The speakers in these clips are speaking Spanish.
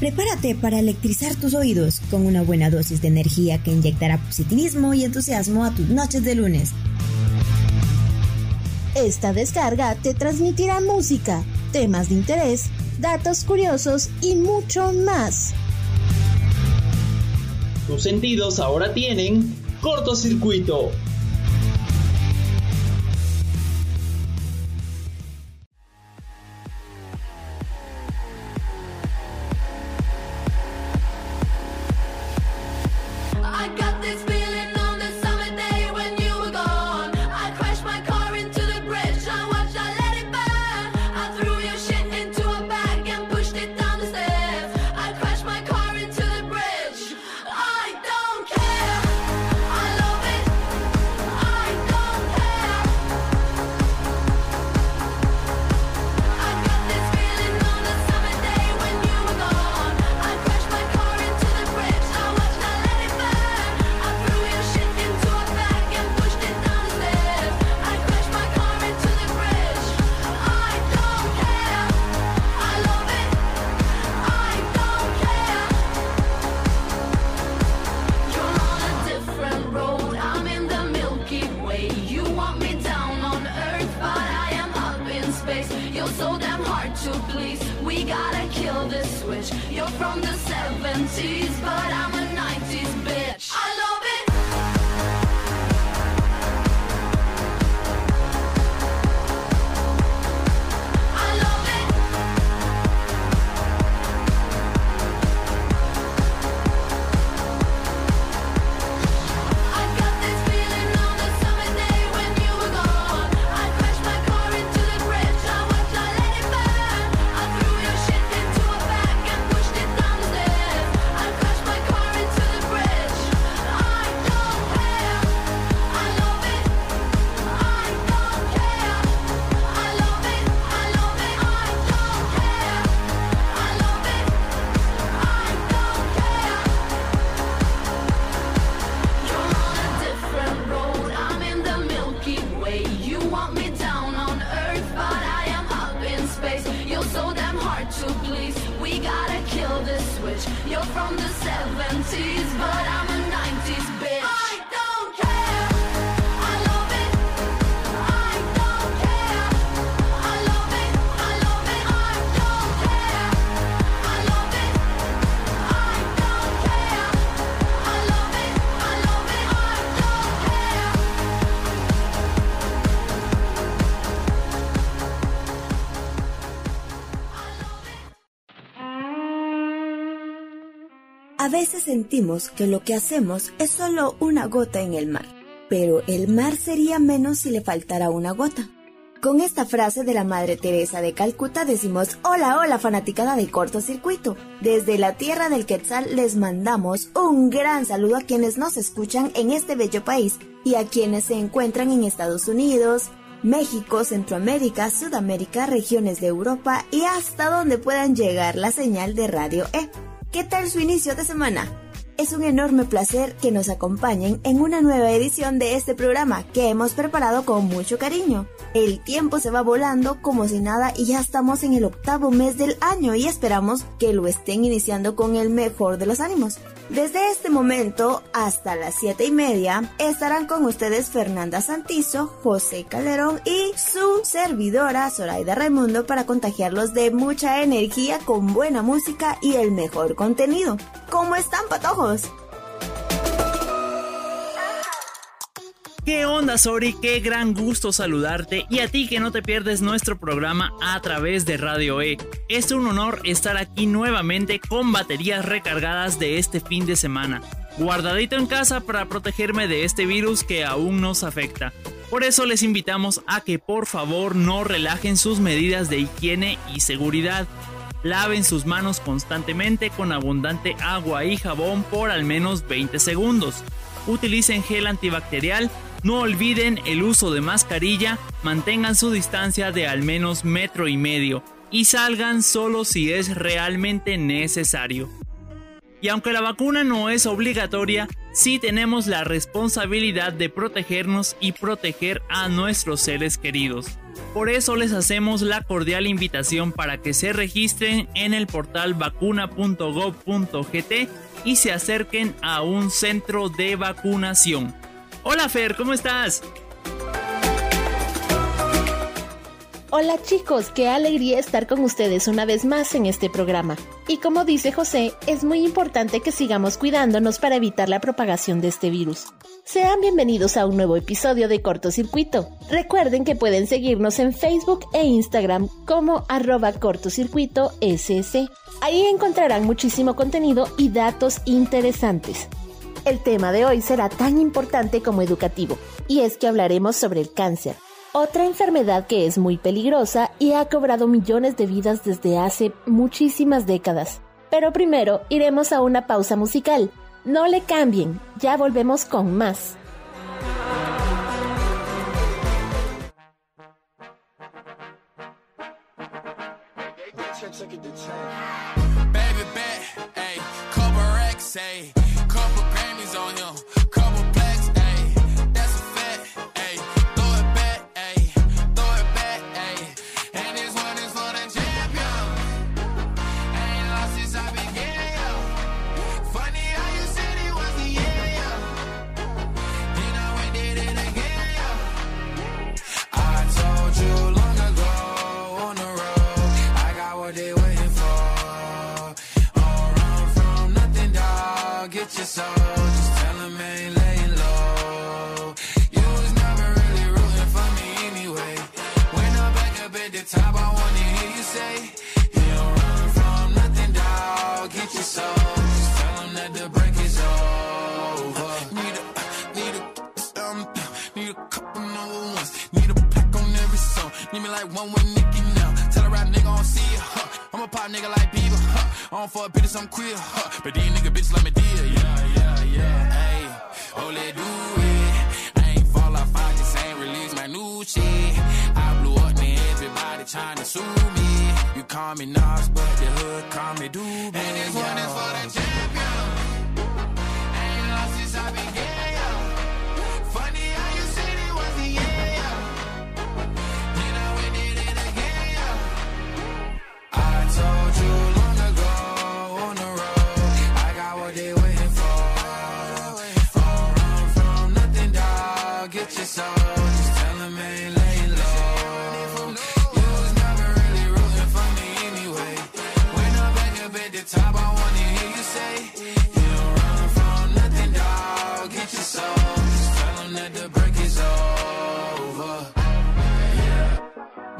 Prepárate para electrizar tus oídos con una buena dosis de energía que inyectará positivismo y entusiasmo a tus noches de lunes. Esta descarga te transmitirá música, temas de interés, datos curiosos y mucho más. Tus sentidos ahora tienen cortocircuito. Veces sentimos que lo que hacemos es solo una gota en el mar, pero el mar sería menos si le faltara una gota. Con esta frase de la Madre Teresa de Calcuta decimos, hola, hola fanaticada de cortocircuito. Desde la tierra del Quetzal les mandamos un gran saludo a quienes nos escuchan en este bello país y a quienes se encuentran en Estados Unidos, México, Centroamérica, Sudamérica, regiones de Europa y hasta donde puedan llegar la señal de Radio E. ¿Qué tal su inicio de semana? Es un enorme placer que nos acompañen en una nueva edición de este programa que hemos preparado con mucho cariño. El tiempo se va volando como si nada y ya estamos en el octavo mes del año y esperamos que lo estén iniciando con el mejor de los ánimos. Desde este momento hasta las 7 y media estarán con ustedes Fernanda Santizo, José Calderón y su servidora Zoraida Raimundo para contagiarlos de mucha energía con buena música y el mejor contenido. ¿Cómo están, patojos? ¿Qué onda, Sori? Qué gran gusto saludarte y a ti que no te pierdes nuestro programa a través de Radio E. Es un honor estar aquí nuevamente con baterías recargadas de este fin de semana, guardadito en casa para protegerme de este virus que aún nos afecta. Por eso les invitamos a que por favor no relajen sus medidas de higiene y seguridad. Laven sus manos constantemente con abundante agua y jabón por al menos 20 segundos. Utilicen gel antibacterial no olviden el uso de mascarilla, mantengan su distancia de al menos metro y medio y salgan solo si es realmente necesario. Y aunque la vacuna no es obligatoria, sí tenemos la responsabilidad de protegernos y proteger a nuestros seres queridos. Por eso les hacemos la cordial invitación para que se registren en el portal vacuna.gov.gt y se acerquen a un centro de vacunación. Hola Fer, ¿cómo estás? Hola chicos, qué alegría estar con ustedes una vez más en este programa. Y como dice José, es muy importante que sigamos cuidándonos para evitar la propagación de este virus. Sean bienvenidos a un nuevo episodio de Cortocircuito. Recuerden que pueden seguirnos en Facebook e Instagram como arroba cortocircuito ss. Ahí encontrarán muchísimo contenido y datos interesantes. El tema de hoy será tan importante como educativo, y es que hablaremos sobre el cáncer otra enfermedad que es muy peligrosa y ha cobrado millones de vidas desde hace muchísimas décadas. Pero primero iremos a una pausa musical. No le cambien, ya volvemos con más. It's all Just tell me I laying low. You was never really rooting for me anyway. When I'm back up at the top, I wanna hear you say, You don't run from nothing, dog. Get your soul. Just tell him that the break is over. Need a, need a, um, need a couple number ones. Need a pack on every song. Need me like one with Nicky now. Tell a rap nigga I don't see ya. Huh. I'm a pop nigga like Bieber. Huh. I don't fuck bitches, I'm queer. Huh. But these nigga bitches let me deal. Oh, do it. I ain't fall off, I just ain't release my new shit. I blew up, and everybody trying to sue me. You call me Nas, but the hood call me Doobie. And this one is for the champion.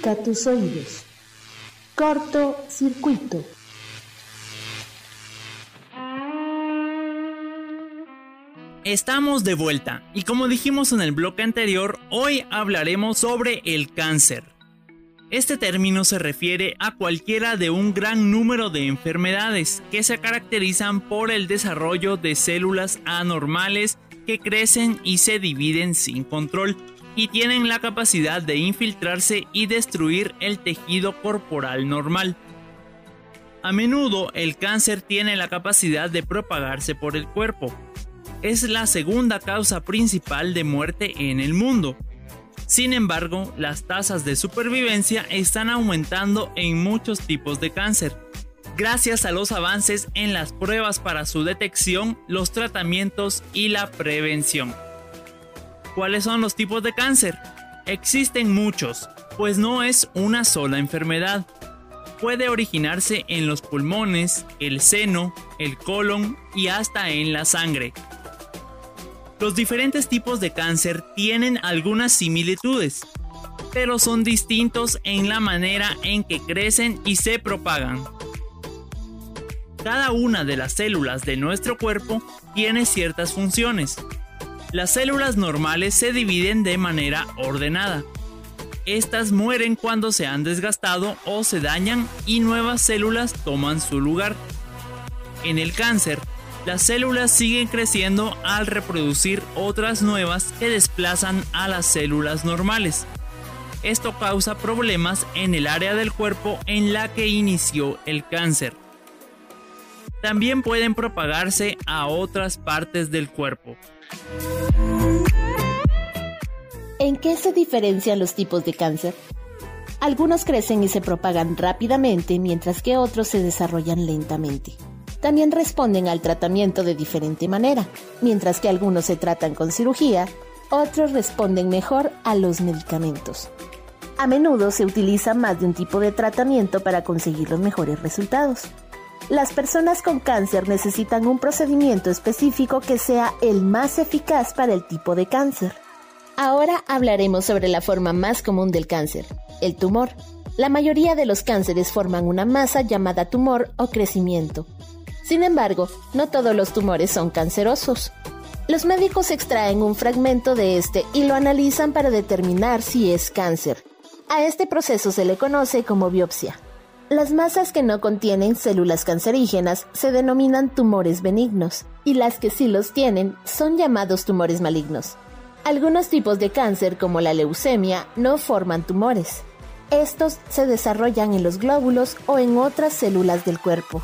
Tus oídos. Corto circuito. Estamos de vuelta y como dijimos en el bloque anterior, hoy hablaremos sobre el cáncer. Este término se refiere a cualquiera de un gran número de enfermedades que se caracterizan por el desarrollo de células anormales que crecen y se dividen sin control y tienen la capacidad de infiltrarse y destruir el tejido corporal normal. A menudo el cáncer tiene la capacidad de propagarse por el cuerpo. Es la segunda causa principal de muerte en el mundo sin embargo, las tasas de supervivencia están aumentando en muchos tipos de cáncer, gracias a los avances en las pruebas para su detección, los tratamientos y la prevención. ¿Cuáles son los tipos de cáncer? Existen muchos, pues no es una sola enfermedad. Puede originarse en los pulmones, el seno, el colon y hasta en la sangre. Los diferentes tipos de cáncer tienen algunas similitudes, pero son distintos en la manera en que crecen y se propagan. Cada una de las células de nuestro cuerpo tiene ciertas funciones. Las células normales se dividen de manera ordenada. Estas mueren cuando se han desgastado o se dañan y nuevas células toman su lugar. En el cáncer, las células siguen creciendo al reproducir otras nuevas que desplazan a las células normales. Esto causa problemas en el área del cuerpo en la que inició el cáncer. También pueden propagarse a otras partes del cuerpo. ¿En qué se diferencian los tipos de cáncer? Algunos crecen y se propagan rápidamente mientras que otros se desarrollan lentamente también responden al tratamiento de diferente manera. Mientras que algunos se tratan con cirugía, otros responden mejor a los medicamentos. A menudo se utiliza más de un tipo de tratamiento para conseguir los mejores resultados. Las personas con cáncer necesitan un procedimiento específico que sea el más eficaz para el tipo de cáncer. Ahora hablaremos sobre la forma más común del cáncer, el tumor. La mayoría de los cánceres forman una masa llamada tumor o crecimiento, sin embargo, no todos los tumores son cancerosos. Los médicos extraen un fragmento de este y lo analizan para determinar si es cáncer. A este proceso se le conoce como biopsia. Las masas que no contienen células cancerígenas se denominan tumores benignos y las que sí los tienen son llamados tumores malignos. Algunos tipos de cáncer como la leucemia no forman tumores. Estos se desarrollan en los glóbulos o en otras células del cuerpo.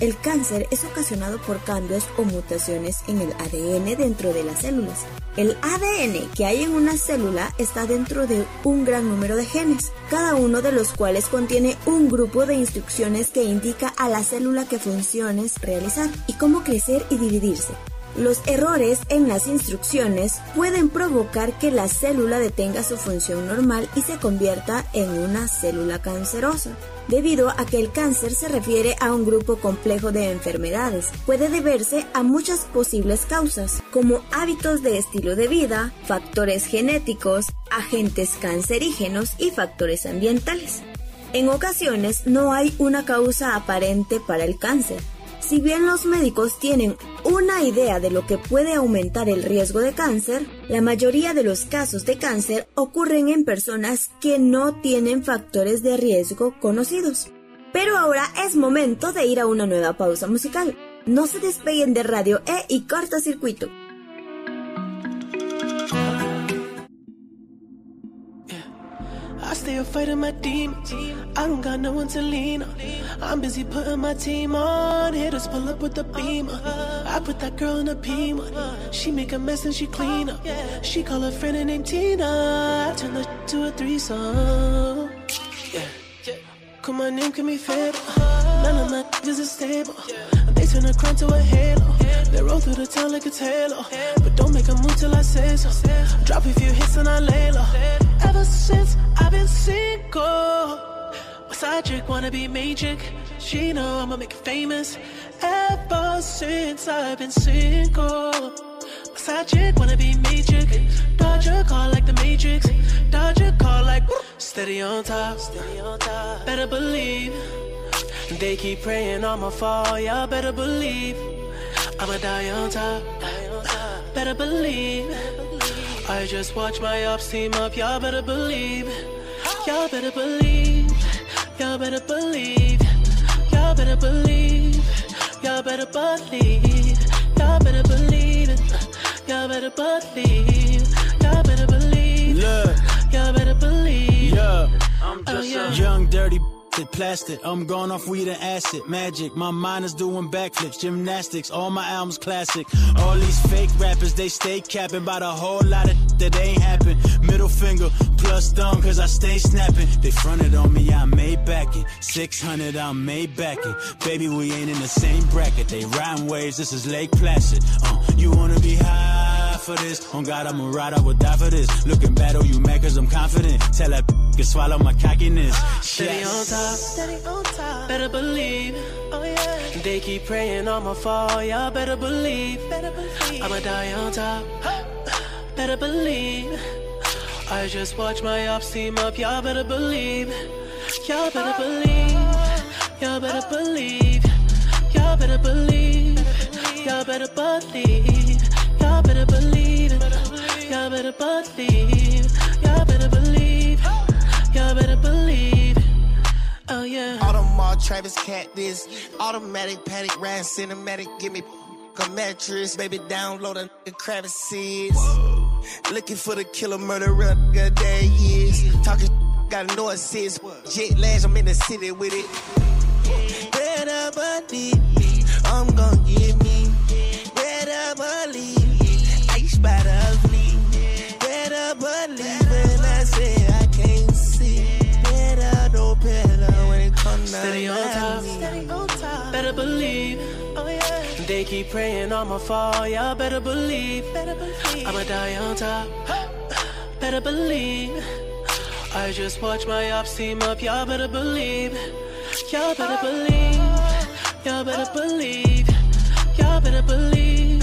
El cáncer es ocasionado por cambios o mutaciones en el ADN dentro de las células. El ADN que hay en una célula está dentro de un gran número de genes, cada uno de los cuales contiene un grupo de instrucciones que indica a la célula qué funciones realizar y cómo crecer y dividirse. Los errores en las instrucciones pueden provocar que la célula detenga su función normal y se convierta en una célula cancerosa. Debido a que el cáncer se refiere a un grupo complejo de enfermedades, puede deberse a muchas posibles causas, como hábitos de estilo de vida, factores genéticos, agentes cancerígenos y factores ambientales. En ocasiones no hay una causa aparente para el cáncer, si bien los médicos tienen una idea de lo que puede aumentar el riesgo de cáncer, la mayoría de los casos de cáncer ocurren en personas que no tienen factores de riesgo conocidos. Pero ahora es momento de ir a una nueva pausa musical. No se despeguen de Radio E y cortocircuito. I stay a fighting my demons. I don't got no one to lean on. I'm busy putting my team on. Hitters pull up with the beamer. I put that girl in a P1. She make a mess and she clean up. She call a friend named Tina. I turn the to a threesome. Yeah. Call my name can be fatal. None of my is stable. They turn a crown to a halo. They roll through the town like it's halo. But don't make a move till I say so. Drop a few hits and I lay low. Ever since I've been single. My side chick wanna be main chick. She know I'ma make it famous. Ever since I've been single. My side chick wanna be main chick. Dodge a call like the Matrix. Dodge a call like steady on top. Steady on top. Better believe. They keep praying I'ma fall. Y'all better believe. I'ma die on top. Better believe. I just watch my ops team up, y'all better believe. Y'all better believe. Y'all better believe. Y'all better believe. Y'all better believe. Y'all better believe it. Y'all better believe. Y'all better believe. Look, Y'all better believe. yeah. I'm just oh, yeah. Young, dirty, plastic. I'm going off weed and acid. Magic. My mind is doing backflips, gymnastics. All my albums classic. All these fake rappers, they stay capping about a whole lot of that ain't happen. Middle finger plus thumb, cause I stay snapping. They fronted on me, I made back it. 600, I made back it. Baby, we ain't in the same bracket. They riding waves, this is Lake Placid. Uh, you wanna be high for this? On God, I'm a ride, I would die for this. Looking bad, oh, you mad cause I'm confident. Tell that can swallow my cockiness. Steady on top. Steady on top. Better believe. Oh yeah. They keep praying I'ma fall. Y'all better believe. Better believe. I'ma die on top. Better believe. I just watch my ops team up. Y'all better believe. Y'all better believe. Y'all better believe. Y'all better believe. Y'all better believe. Y'all better believe. Y'all better believe. Y'all better believe. Oh yeah. Audemars, Travis Cat, this automatic paddock ride cinematic. Give me a mattress, baby. Download a nigga crevices. Looking for the killer murderer, nigga. There he is. Talking, gotta know assist. Jet lash, I'm in the city with it. Better believe, I'm gonna give me. Better believe, ice by the fleet. Better believe Steady on top. On. Better believe. Oh yeah. They keep praying I'ma fall. Y'all better believe. Better believe. I'ma die on top. Better believe. I just watch my ops team up. Y'all better believe. Y'all better oh. oh. believe. Y'all better believe. Y'all better believe.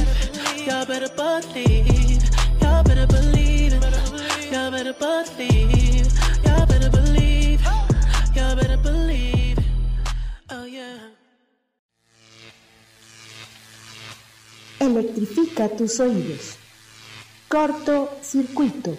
Y'all better believe. Y'all better believe. Y'all better believe. Electrifica tus oídos. Corto circuito.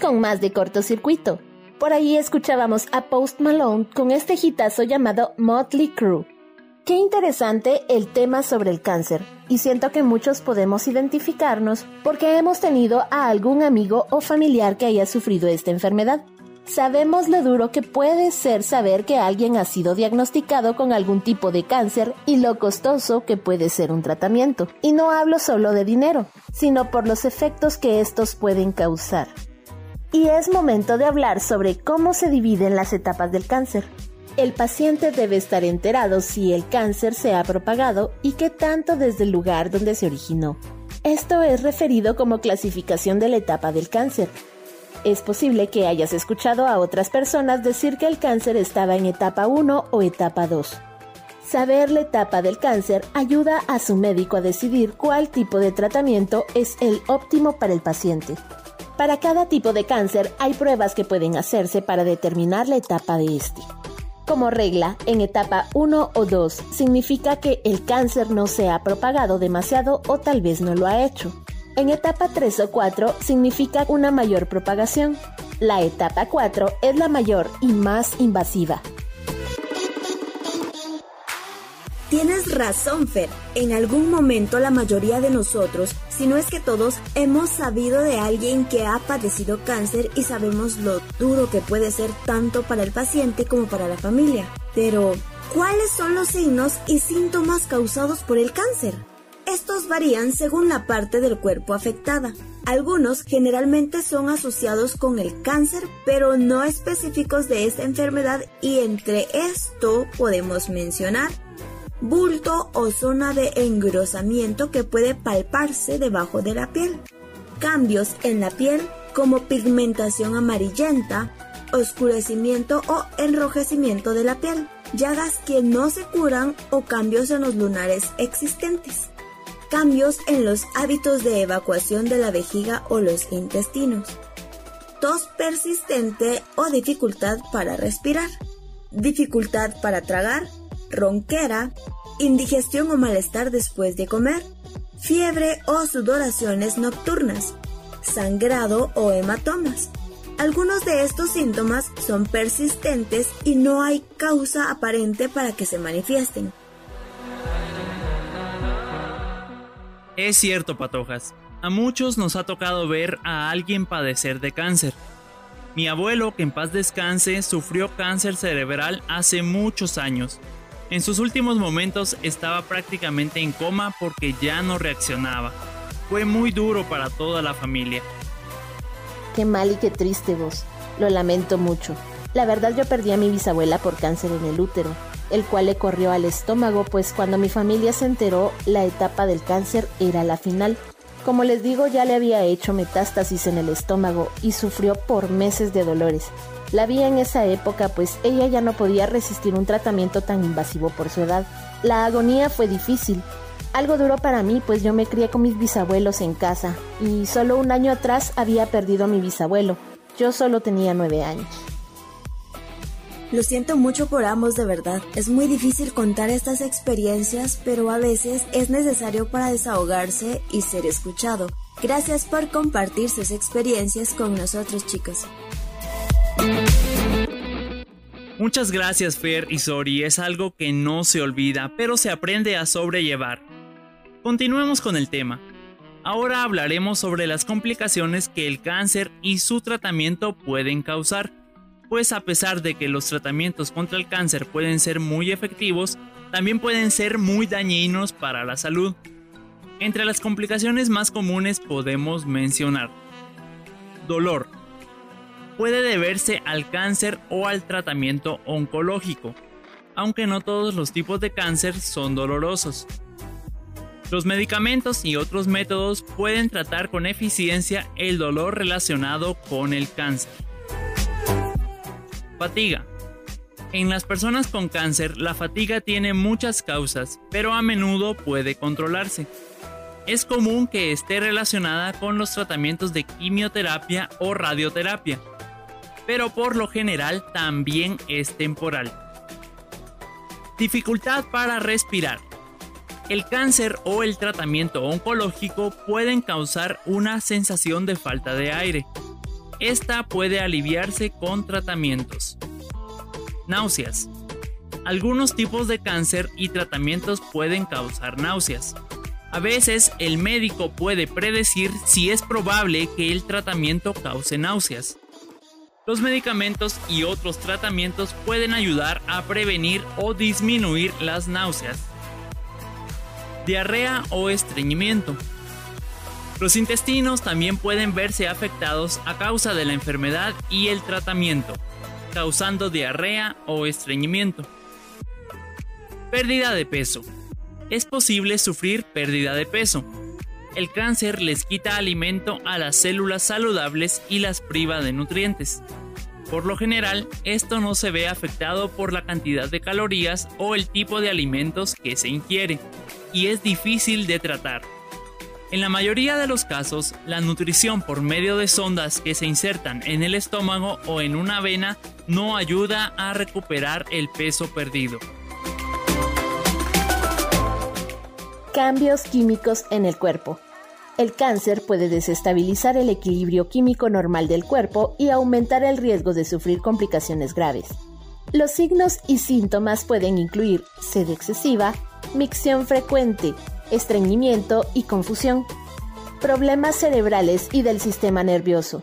Con más de cortocircuito. Por ahí escuchábamos a Post Malone con este hitazo llamado Motley Crue. Qué interesante el tema sobre el cáncer, y siento que muchos podemos identificarnos porque hemos tenido a algún amigo o familiar que haya sufrido esta enfermedad. Sabemos lo duro que puede ser saber que alguien ha sido diagnosticado con algún tipo de cáncer y lo costoso que puede ser un tratamiento. Y no hablo solo de dinero, sino por los efectos que estos pueden causar. Y es momento de hablar sobre cómo se dividen las etapas del cáncer. El paciente debe estar enterado si el cáncer se ha propagado y qué tanto desde el lugar donde se originó. Esto es referido como clasificación de la etapa del cáncer. Es posible que hayas escuchado a otras personas decir que el cáncer estaba en etapa 1 o etapa 2. Saber la etapa del cáncer ayuda a su médico a decidir cuál tipo de tratamiento es el óptimo para el paciente. Para cada tipo de cáncer hay pruebas que pueden hacerse para determinar la etapa de este. Como regla, en etapa 1 o 2 significa que el cáncer no se ha propagado demasiado o tal vez no lo ha hecho. En etapa 3 o 4 significa una mayor propagación. La etapa 4 es la mayor y más invasiva. Tienes razón, Fer. En algún momento la mayoría de nosotros, si no es que todos, hemos sabido de alguien que ha padecido cáncer y sabemos lo duro que puede ser tanto para el paciente como para la familia. Pero, ¿cuáles son los signos y síntomas causados por el cáncer? Estos varían según la parte del cuerpo afectada. Algunos generalmente son asociados con el cáncer, pero no específicos de esta enfermedad y entre esto podemos mencionar bulto o zona de engrosamiento que puede palparse debajo de la piel. Cambios en la piel como pigmentación amarillenta, oscurecimiento o enrojecimiento de la piel, llagas que no se curan o cambios en los lunares existentes. Cambios en los hábitos de evacuación de la vejiga o los intestinos. Tos persistente o dificultad para respirar. Dificultad para tragar ronquera, indigestión o malestar después de comer, fiebre o sudoraciones nocturnas, sangrado o hematomas. Algunos de estos síntomas son persistentes y no hay causa aparente para que se manifiesten. Es cierto, patojas. A muchos nos ha tocado ver a alguien padecer de cáncer. Mi abuelo, que en paz descanse, sufrió cáncer cerebral hace muchos años. En sus últimos momentos estaba prácticamente en coma porque ya no reaccionaba. Fue muy duro para toda la familia. Qué mal y qué triste vos. Lo lamento mucho. La verdad yo perdí a mi bisabuela por cáncer en el útero, el cual le corrió al estómago, pues cuando mi familia se enteró, la etapa del cáncer era la final. Como les digo, ya le había hecho metástasis en el estómago y sufrió por meses de dolores. La vi en esa época, pues ella ya no podía resistir un tratamiento tan invasivo por su edad. La agonía fue difícil. Algo duró para mí, pues yo me crié con mis bisabuelos en casa, y solo un año atrás había perdido a mi bisabuelo. Yo solo tenía nueve años. Lo siento mucho por ambos de verdad. Es muy difícil contar estas experiencias, pero a veces es necesario para desahogarse y ser escuchado. Gracias por compartir sus experiencias con nosotros chicos. Muchas gracias Fer y Sori, es algo que no se olvida, pero se aprende a sobrellevar. Continuemos con el tema. Ahora hablaremos sobre las complicaciones que el cáncer y su tratamiento pueden causar, pues a pesar de que los tratamientos contra el cáncer pueden ser muy efectivos, también pueden ser muy dañinos para la salud. Entre las complicaciones más comunes podemos mencionar dolor, puede deberse al cáncer o al tratamiento oncológico, aunque no todos los tipos de cáncer son dolorosos. Los medicamentos y otros métodos pueden tratar con eficiencia el dolor relacionado con el cáncer. Fatiga. En las personas con cáncer, la fatiga tiene muchas causas, pero a menudo puede controlarse. Es común que esté relacionada con los tratamientos de quimioterapia o radioterapia, pero por lo general también es temporal. Dificultad para respirar. El cáncer o el tratamiento oncológico pueden causar una sensación de falta de aire. Esta puede aliviarse con tratamientos. Náuseas. Algunos tipos de cáncer y tratamientos pueden causar náuseas. A veces el médico puede predecir si es probable que el tratamiento cause náuseas. Los medicamentos y otros tratamientos pueden ayudar a prevenir o disminuir las náuseas. Diarrea o estreñimiento. Los intestinos también pueden verse afectados a causa de la enfermedad y el tratamiento causando diarrea o estreñimiento. Pérdida de peso. Es posible sufrir pérdida de peso. El cáncer les quita alimento a las células saludables y las priva de nutrientes. Por lo general, esto no se ve afectado por la cantidad de calorías o el tipo de alimentos que se ingiere, y es difícil de tratar. En la mayoría de los casos, la nutrición por medio de sondas que se insertan en el estómago o en una vena no ayuda a recuperar el peso perdido. Cambios químicos en el cuerpo. El cáncer puede desestabilizar el equilibrio químico normal del cuerpo y aumentar el riesgo de sufrir complicaciones graves. Los signos y síntomas pueden incluir sed excesiva, micción frecuente, estreñimiento y confusión, problemas cerebrales y del sistema nervioso.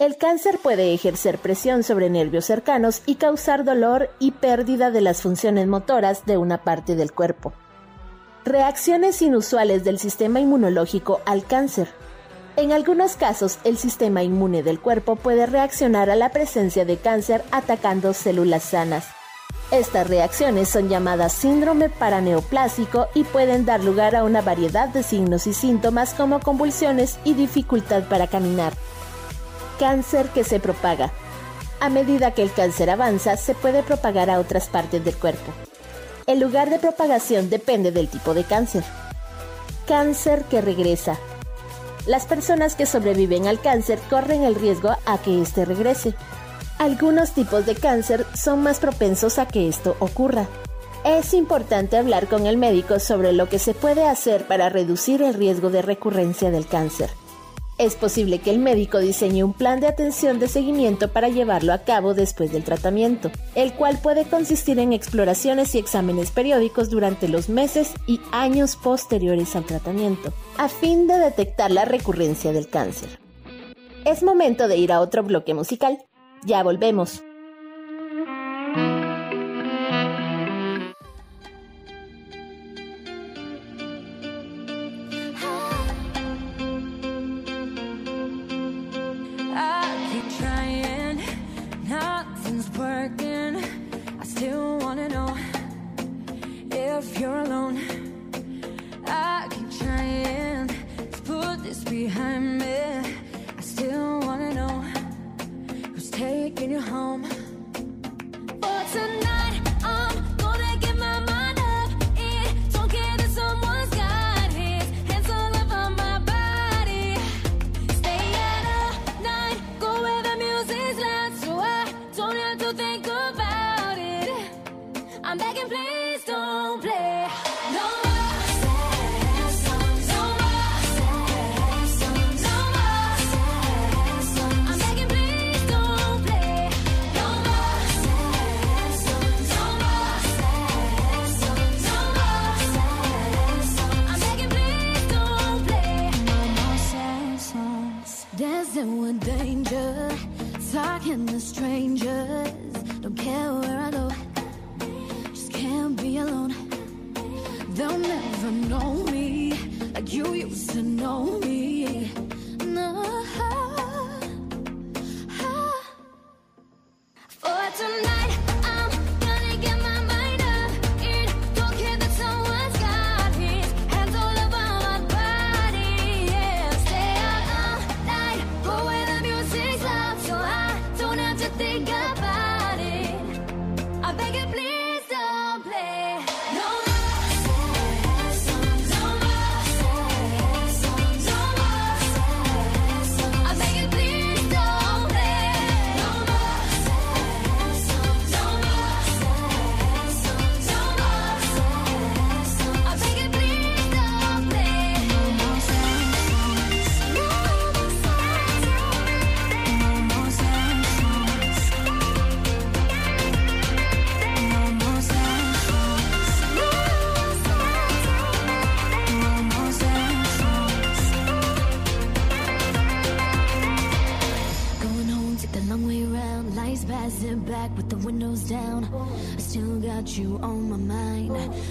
El cáncer puede ejercer presión sobre nervios cercanos y causar dolor y pérdida de las funciones motoras de una parte del cuerpo. Reacciones inusuales del sistema inmunológico al cáncer. En algunos casos, el sistema inmune del cuerpo puede reaccionar a la presencia de cáncer atacando células sanas. Estas reacciones son llamadas síndrome paraneoplásico y pueden dar lugar a una variedad de signos y síntomas como convulsiones y dificultad para caminar. Cáncer que se propaga. A medida que el cáncer avanza, se puede propagar a otras partes del cuerpo. El lugar de propagación depende del tipo de cáncer. Cáncer que regresa. Las personas que sobreviven al cáncer corren el riesgo a que éste regrese. Algunos tipos de cáncer son más propensos a que esto ocurra. Es importante hablar con el médico sobre lo que se puede hacer para reducir el riesgo de recurrencia del cáncer. Es posible que el médico diseñe un plan de atención de seguimiento para llevarlo a cabo después del tratamiento, el cual puede consistir en exploraciones y exámenes periódicos durante los meses y años posteriores al tratamiento, a fin de detectar la recurrencia del cáncer. Es momento de ir a otro bloque musical. Ya volvemos. Think about it. I'm begging, please don't play. No more sad songs. No more sad songs. No more sad songs. I'm begging, please don't play. No more sad songs. No more sad songs. No more sad songs. I'm begging, please don't play. No more sad songs. Dancing with danger, talking to strangers. Know me like you used to know me.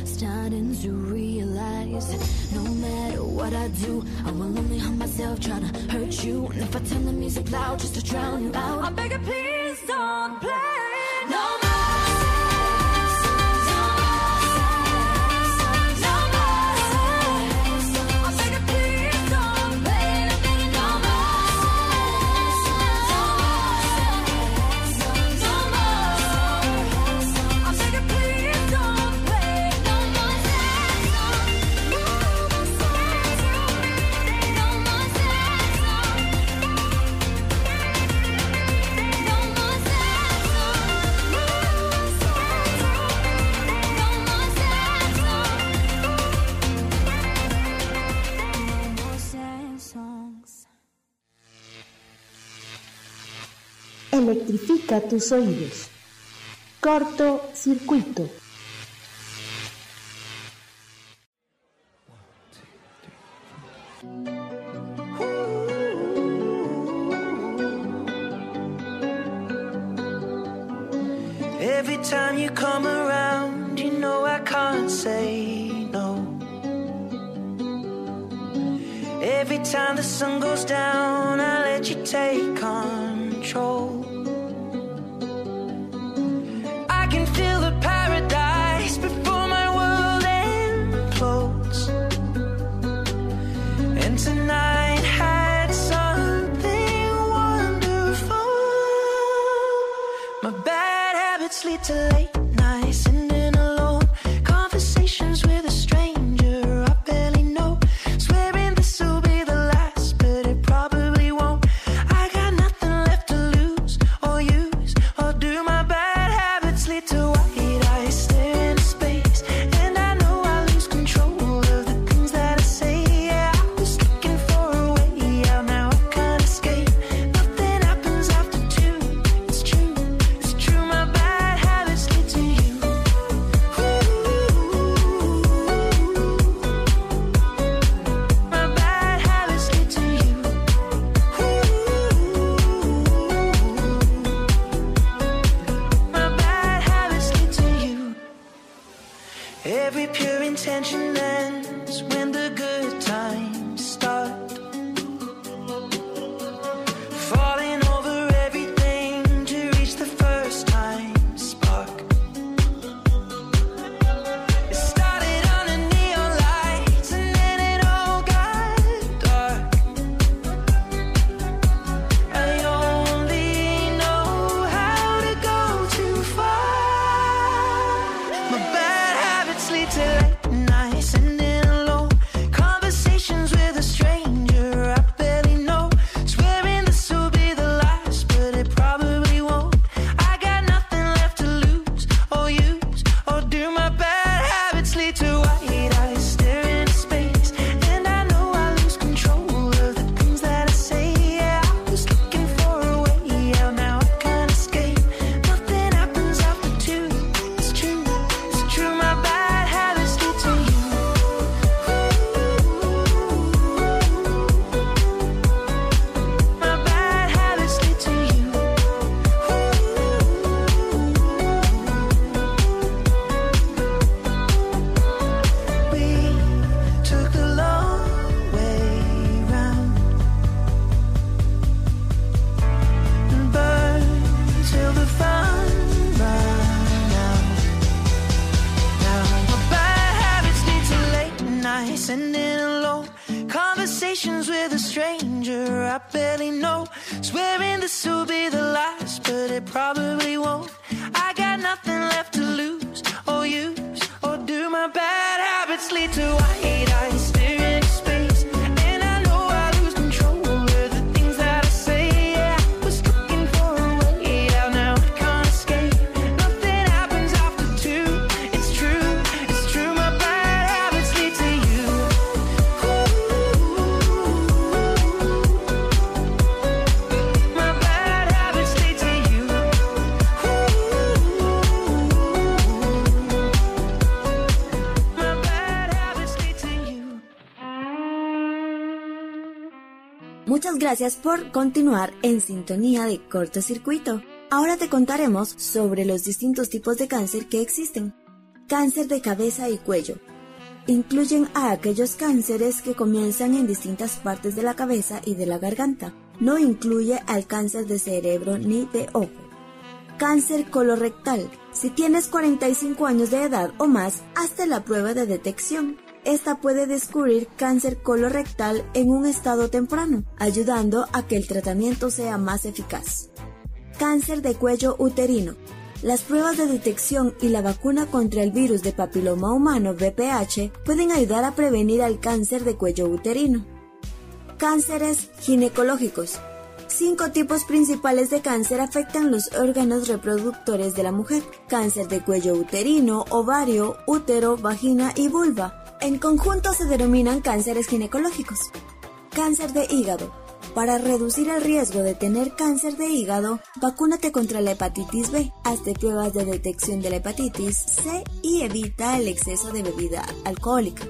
starting to realize No matter what I do, I will only harm myself trying to hurt you. And if I turn the music loud just to drown you out I beg you please don't play. tus oídos. Corto circuito. gracias por continuar en sintonía de cortocircuito. Ahora te contaremos sobre los distintos tipos de cáncer que existen. Cáncer de cabeza y cuello. Incluyen a aquellos cánceres que comienzan en distintas partes de la cabeza y de la garganta. No incluye al cáncer de cerebro ni de ojo. Cáncer colorectal. Si tienes 45 años de edad o más, hazte la prueba de detección. Esta puede descubrir cáncer colorectal en un estado temprano, ayudando a que el tratamiento sea más eficaz. Cáncer de cuello uterino. Las pruebas de detección y la vacuna contra el virus de papiloma humano VPH pueden ayudar a prevenir el cáncer de cuello uterino. Cánceres ginecológicos. Cinco tipos principales de cáncer afectan los órganos reproductores de la mujer. Cáncer de cuello uterino, ovario, útero, vagina y vulva. En conjunto se denominan cánceres ginecológicos. Cáncer de hígado. Para reducir el riesgo de tener cáncer de hígado, vacúnate contra la hepatitis B, hazte pruebas de detección de la hepatitis C y evita el exceso de bebida alcohólica.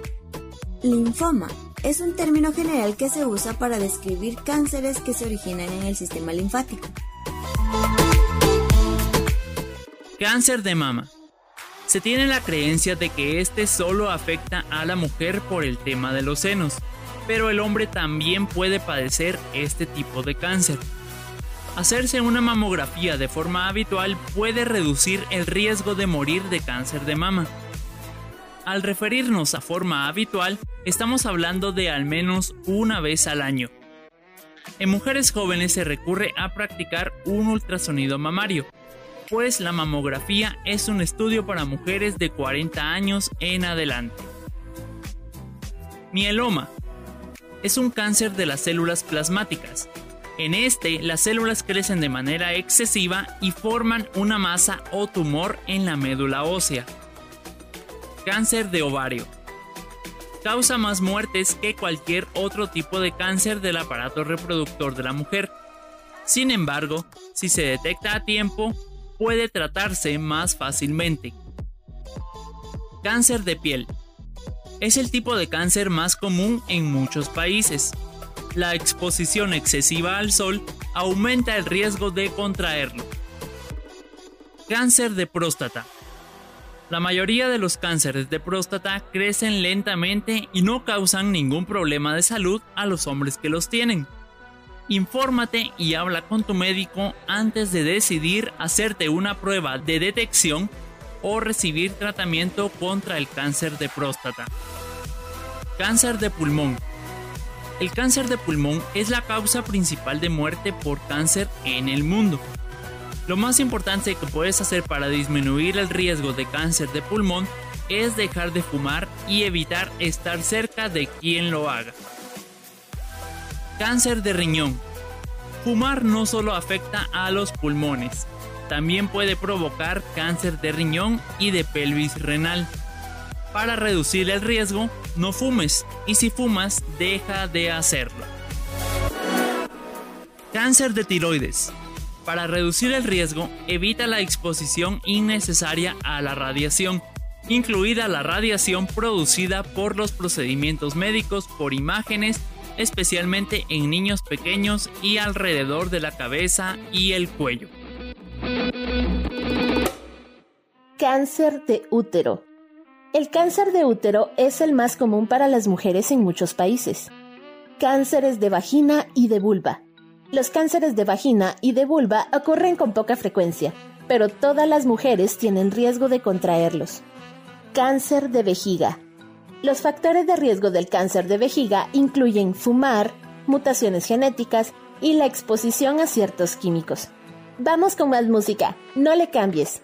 Linfoma es un término general que se usa para describir cánceres que se originan en el sistema linfático. Cáncer de mama. Se tiene la creencia de que este solo afecta a la mujer por el tema de los senos, pero el hombre también puede padecer este tipo de cáncer. Hacerse una mamografía de forma habitual puede reducir el riesgo de morir de cáncer de mama. Al referirnos a forma habitual, estamos hablando de al menos una vez al año. En mujeres jóvenes se recurre a practicar un ultrasonido mamario, pues la mamografía es un estudio para mujeres de 40 años en adelante. Mieloma es un cáncer de las células plasmáticas. En este, las células crecen de manera excesiva y forman una masa o tumor en la médula ósea. Cáncer de ovario. Causa más muertes que cualquier otro tipo de cáncer del aparato reproductor de la mujer. Sin embargo, si se detecta a tiempo, puede tratarse más fácilmente. Cáncer de piel. Es el tipo de cáncer más común en muchos países. La exposición excesiva al sol aumenta el riesgo de contraerlo. Cáncer de próstata. La mayoría de los cánceres de próstata crecen lentamente y no causan ningún problema de salud a los hombres que los tienen. Infórmate y habla con tu médico antes de decidir hacerte una prueba de detección o recibir tratamiento contra el cáncer de próstata. Cáncer de pulmón. El cáncer de pulmón es la causa principal de muerte por cáncer en el mundo. Lo más importante que puedes hacer para disminuir el riesgo de cáncer de pulmón es dejar de fumar y evitar estar cerca de quien lo haga. Cáncer de riñón. Fumar no solo afecta a los pulmones, también puede provocar cáncer de riñón y de pelvis renal. Para reducir el riesgo, no fumes y si fumas, deja de hacerlo. Cáncer de tiroides. Para reducir el riesgo, evita la exposición innecesaria a la radiación, incluida la radiación producida por los procedimientos médicos por imágenes, especialmente en niños pequeños y alrededor de la cabeza y el cuello. Cáncer de útero. El cáncer de útero es el más común para las mujeres en muchos países. Cánceres de vagina y de vulva. Los cánceres de vagina y de vulva ocurren con poca frecuencia, pero todas las mujeres tienen riesgo de contraerlos. Cáncer de vejiga. Los factores de riesgo del cáncer de vejiga incluyen fumar, mutaciones genéticas y la exposición a ciertos químicos. Vamos con más música, no le cambies.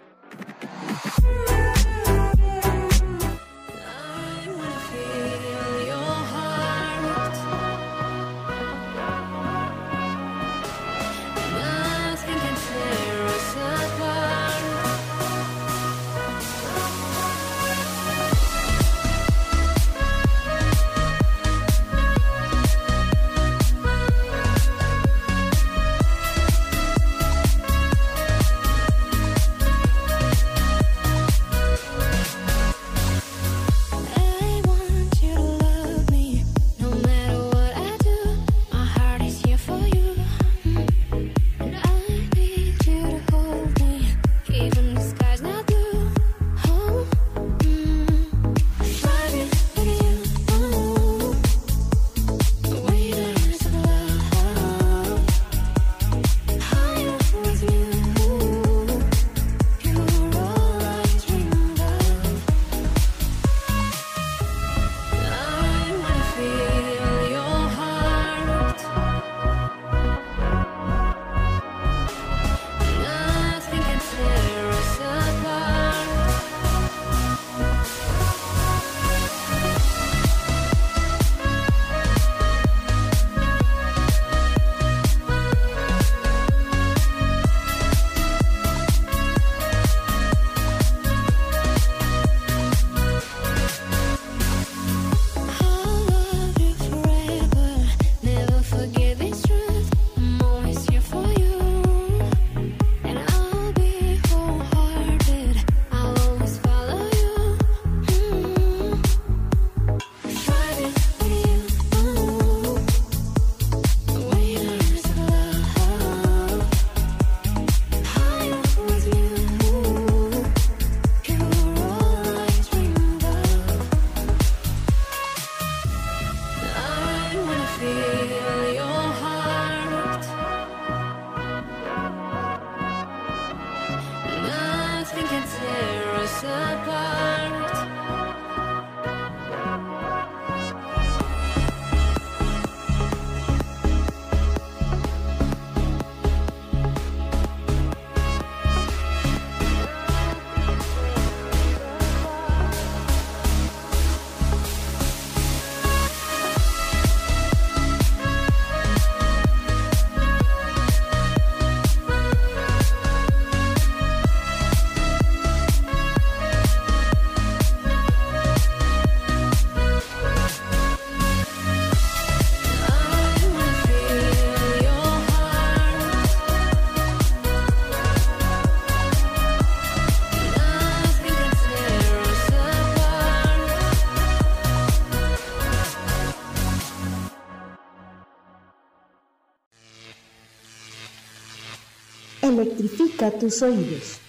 Electrifica tus oídos.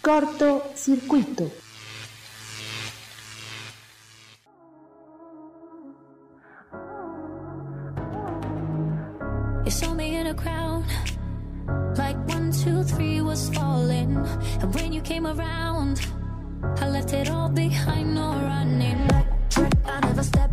Corto circuito. You saw me in a crowd, like one, two, three was falling. And when you came around, I left it all behind, no running I never step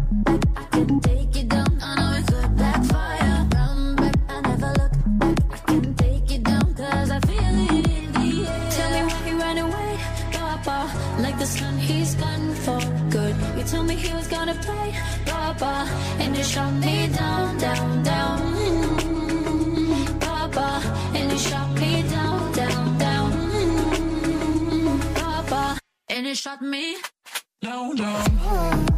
gonna play. And you shot me down, down, down. And you shot me down, down, down. And you shot me down, down.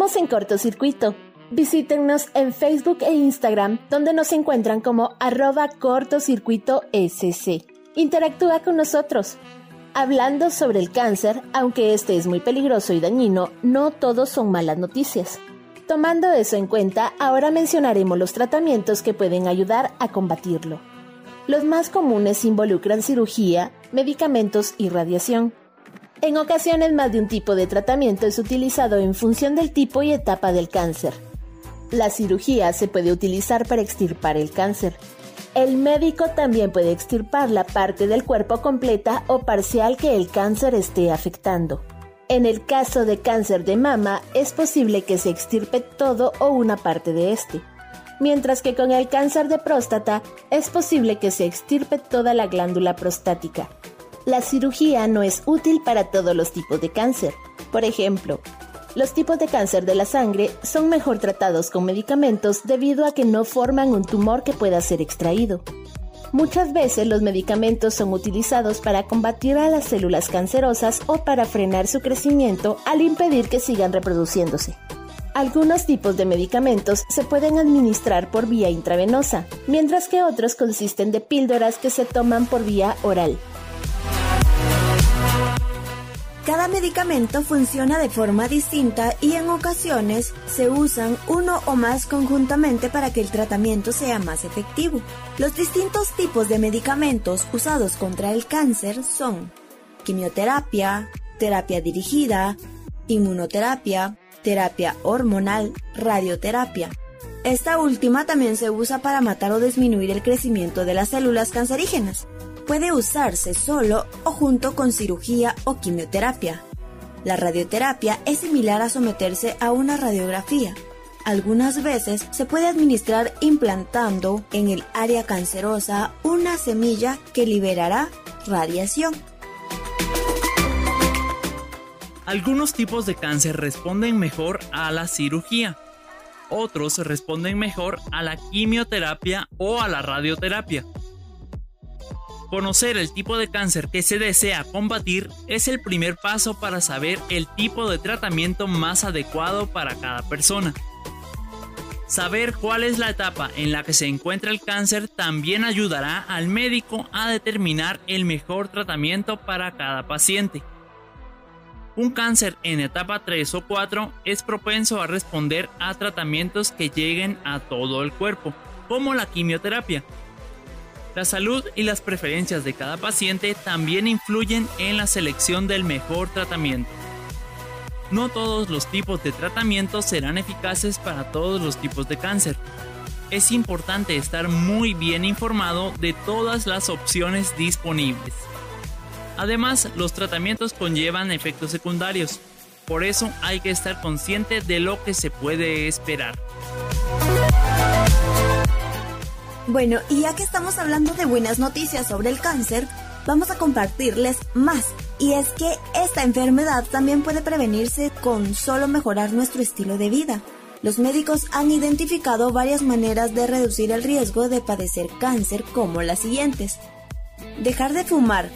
Continuamos en cortocircuito. Visítenos en Facebook e Instagram, donde nos encuentran como arroba cortocircuito SC. Interactúa con nosotros. Hablando sobre el cáncer, aunque este es muy peligroso y dañino, no todos son malas noticias. Tomando eso en cuenta, ahora mencionaremos los tratamientos que pueden ayudar a combatirlo. Los más comunes involucran cirugía, medicamentos y radiación. En ocasiones más de un tipo de tratamiento es utilizado en función del tipo y etapa del cáncer. La cirugía se puede utilizar para extirpar el cáncer. El médico también puede extirpar la parte del cuerpo completa o parcial que el cáncer esté afectando. En el caso de cáncer de mama, es posible que se extirpe todo o una parte de este. Mientras que con el cáncer de próstata, es posible que se extirpe toda la glándula prostática. La cirugía no es útil para todos los tipos de cáncer. Por ejemplo, los tipos de cáncer de la sangre son mejor tratados con medicamentos debido a que no forman un tumor que pueda ser extraído. Muchas veces los medicamentos son utilizados para combatir a las células cancerosas o para frenar su crecimiento al impedir que sigan reproduciéndose. Algunos tipos de medicamentos se pueden administrar por vía intravenosa, mientras que otros consisten de píldoras que se toman por vía oral. Cada medicamento funciona de forma distinta y en ocasiones se usan uno o más conjuntamente para que el tratamiento sea más efectivo. Los distintos tipos de medicamentos usados contra el cáncer son quimioterapia, terapia dirigida, inmunoterapia, terapia hormonal, radioterapia. Esta última también se usa para matar o disminuir el crecimiento de las células cancerígenas. Puede usarse solo o junto con cirugía o quimioterapia. La radioterapia es similar a someterse a una radiografía. Algunas veces se puede administrar implantando en el área cancerosa una semilla que liberará radiación. Algunos tipos de cáncer responden mejor a la cirugía. Otros responden mejor a la quimioterapia o a la radioterapia. Conocer el tipo de cáncer que se desea combatir es el primer paso para saber el tipo de tratamiento más adecuado para cada persona. Saber cuál es la etapa en la que se encuentra el cáncer también ayudará al médico a determinar el mejor tratamiento para cada paciente. Un cáncer en etapa 3 o 4 es propenso a responder a tratamientos que lleguen a todo el cuerpo, como la quimioterapia. La salud y las preferencias de cada paciente también influyen en la selección del mejor tratamiento. No todos los tipos de tratamiento serán eficaces para todos los tipos de cáncer. Es importante estar muy bien informado de todas las opciones disponibles. Además, los tratamientos conllevan efectos secundarios, por eso hay que estar consciente de lo que se puede esperar. Bueno, y ya que estamos hablando de buenas noticias sobre el cáncer, vamos a compartirles más. Y es que esta enfermedad también puede prevenirse con solo mejorar nuestro estilo de vida. Los médicos han identificado varias maneras de reducir el riesgo de padecer cáncer como las siguientes. Dejar de fumar.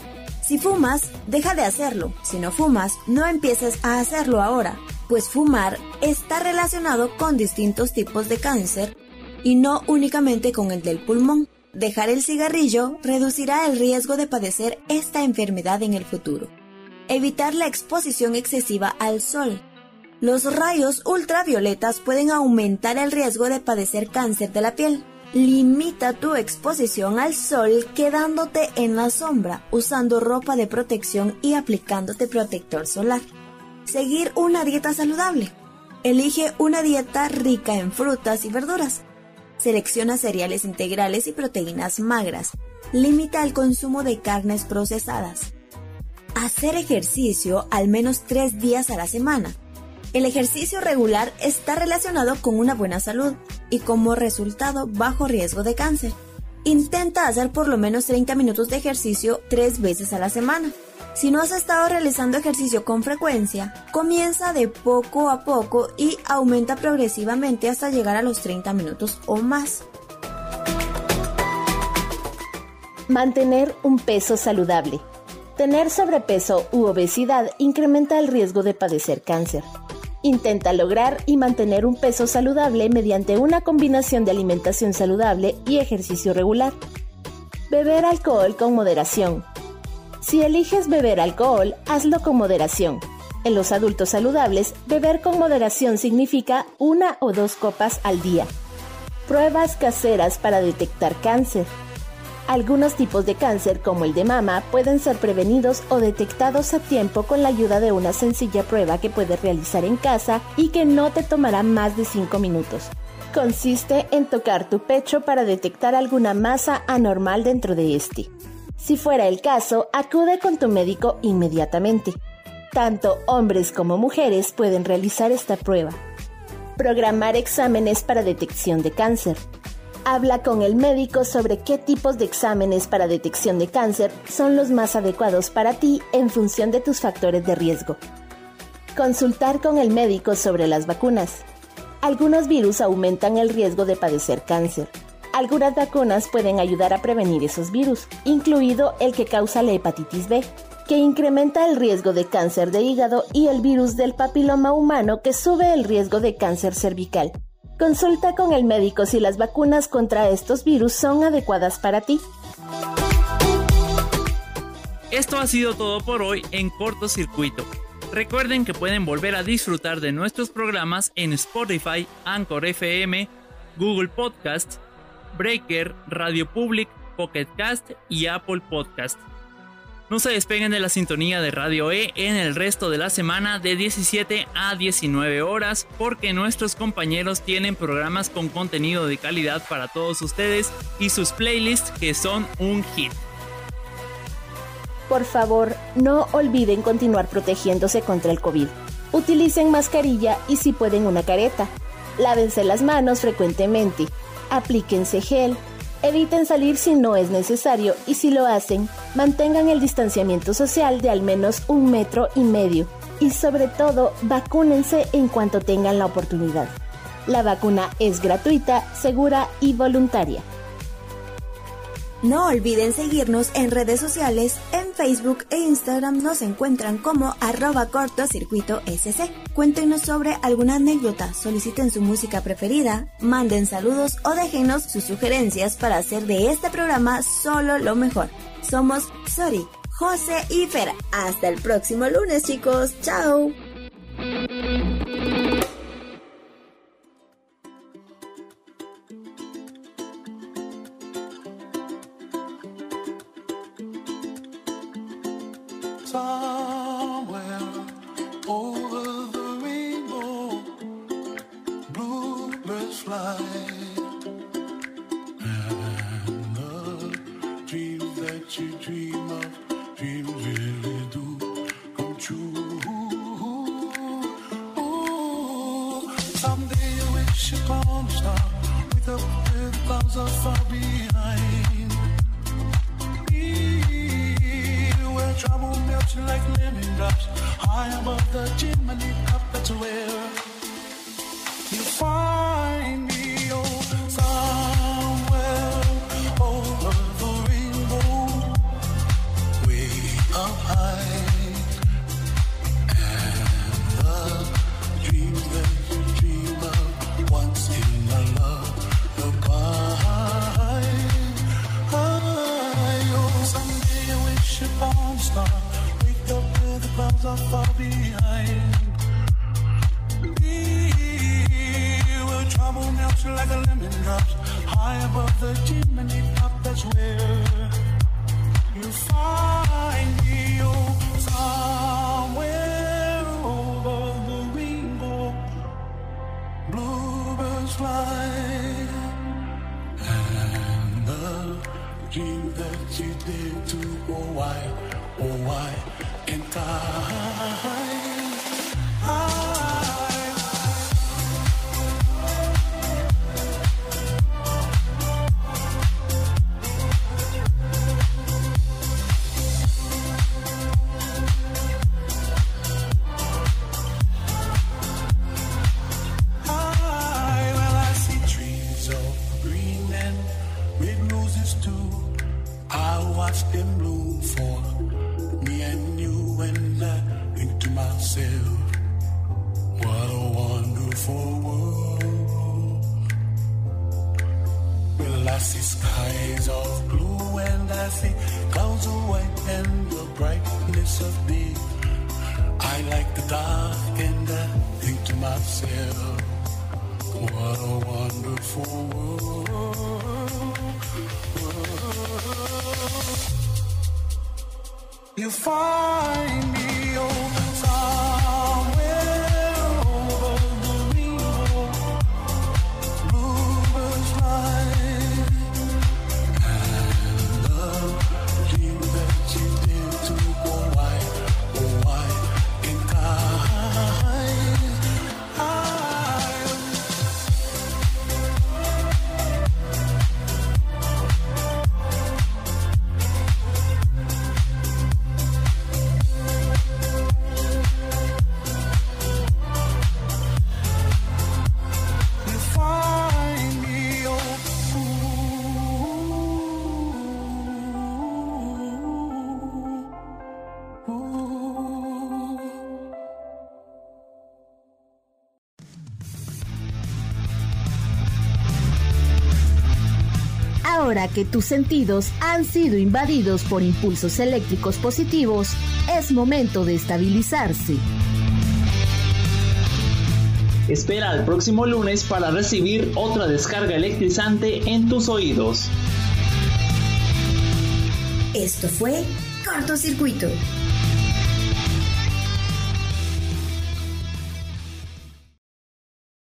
Si fumas, deja de hacerlo. Si no fumas, no empieces a hacerlo ahora, pues fumar está relacionado con distintos tipos de cáncer y no únicamente con el del pulmón. Dejar el cigarrillo reducirá el riesgo de padecer esta enfermedad en el futuro. Evitar la exposición excesiva al sol. Los rayos ultravioletas pueden aumentar el riesgo de padecer cáncer de la piel. Limita tu exposición al sol quedándote en la sombra, usando ropa de protección y aplicándote protector solar. Seguir una dieta saludable. Elige una dieta rica en frutas y verduras Selecciona cereales integrales y proteínas magras. Limita el consumo de carnes procesadas. Hacer ejercicio al menos tres días a la semana. El ejercicio regular está relacionado con una buena salud y como resultado bajo riesgo de cáncer. Intenta hacer por lo menos 30 minutos de ejercicio tres veces a la semana. Si no has estado realizando ejercicio con frecuencia, comienza de poco a poco y aumenta progresivamente hasta llegar a los 30 minutos o más. Mantener un peso saludable. Tener sobrepeso u obesidad incrementa el riesgo de padecer cáncer. Intenta lograr y mantener un peso saludable mediante una combinación de alimentación saludable y ejercicio regular. Beber alcohol con moderación. Si eliges beber alcohol, hazlo con moderación. En los adultos saludables, beber con moderación significa una o dos copas al día. Pruebas caseras para detectar cáncer. Algunos tipos de cáncer, como el de mama, pueden ser prevenidos o detectados a tiempo con la ayuda de una sencilla prueba que puedes realizar en casa y que no te tomará más de 5 minutos. Consiste en tocar tu pecho para detectar alguna masa anormal dentro de este. Si fuera el caso, acude con tu médico inmediatamente. Tanto hombres como mujeres pueden realizar esta prueba. Programar exámenes para detección de cáncer. Habla con el médico sobre qué tipos de exámenes para detección de cáncer son los más adecuados para ti en función de tus factores de riesgo. Consultar con el médico sobre las vacunas. Algunos virus aumentan el riesgo de padecer cáncer. Algunas vacunas pueden ayudar a prevenir esos virus, incluido el que causa la hepatitis B, que incrementa el riesgo de cáncer de hígado y el virus del papiloma humano que sube el riesgo de cáncer cervical. Consulta con el médico si las vacunas contra estos virus son adecuadas para ti. Esto ha sido todo por hoy en cortocircuito. Recuerden que pueden volver a disfrutar de nuestros programas en Spotify, Anchor FM, Google Podcast, Breaker, Radio Public, Pocket Cast y Apple Podcast. No se despeguen de la sintonía de Radio E en el resto de la semana de 17 a 19 horas porque nuestros compañeros tienen programas con contenido de calidad para todos ustedes y sus playlists que son un hit. Por favor, no olviden continuar protegiéndose contra el COVID. Utilicen mascarilla y si pueden una careta. Lávense las manos frecuentemente, aplíquense gel, eviten salir si no es necesario y si lo hacen, mantengan el distanciamiento social de al menos un metro y medio y sobre todo vacúnense en cuanto tengan la oportunidad. La vacuna es gratuita, segura y voluntaria. No olviden seguirnos en redes sociales, en Facebook e Instagram nos encuentran como arroba cortocircuito SC. Cuéntenos sobre alguna anécdota, soliciten su música preferida, manden saludos o déjenos sus sugerencias para hacer de este programa solo lo mejor. Somos Sori, José y Fera. Hasta el próximo lunes chicos, chao. Someday you wish upon a star, wake up with clouds are far behind. Where trouble melts like lemon drops High above the chimney top That's where you find dream that you did to oh why, I see skies of blue, and I see clouds of white, and the brightness of day. I like the dark, and I think to myself. What a wonderful world. You find me oh, Ahora que tus sentidos han sido invadidos por impulsos eléctricos positivos, es momento de estabilizarse. Espera al próximo lunes para recibir otra descarga electrizante en tus oídos. Esto fue Cortocircuito.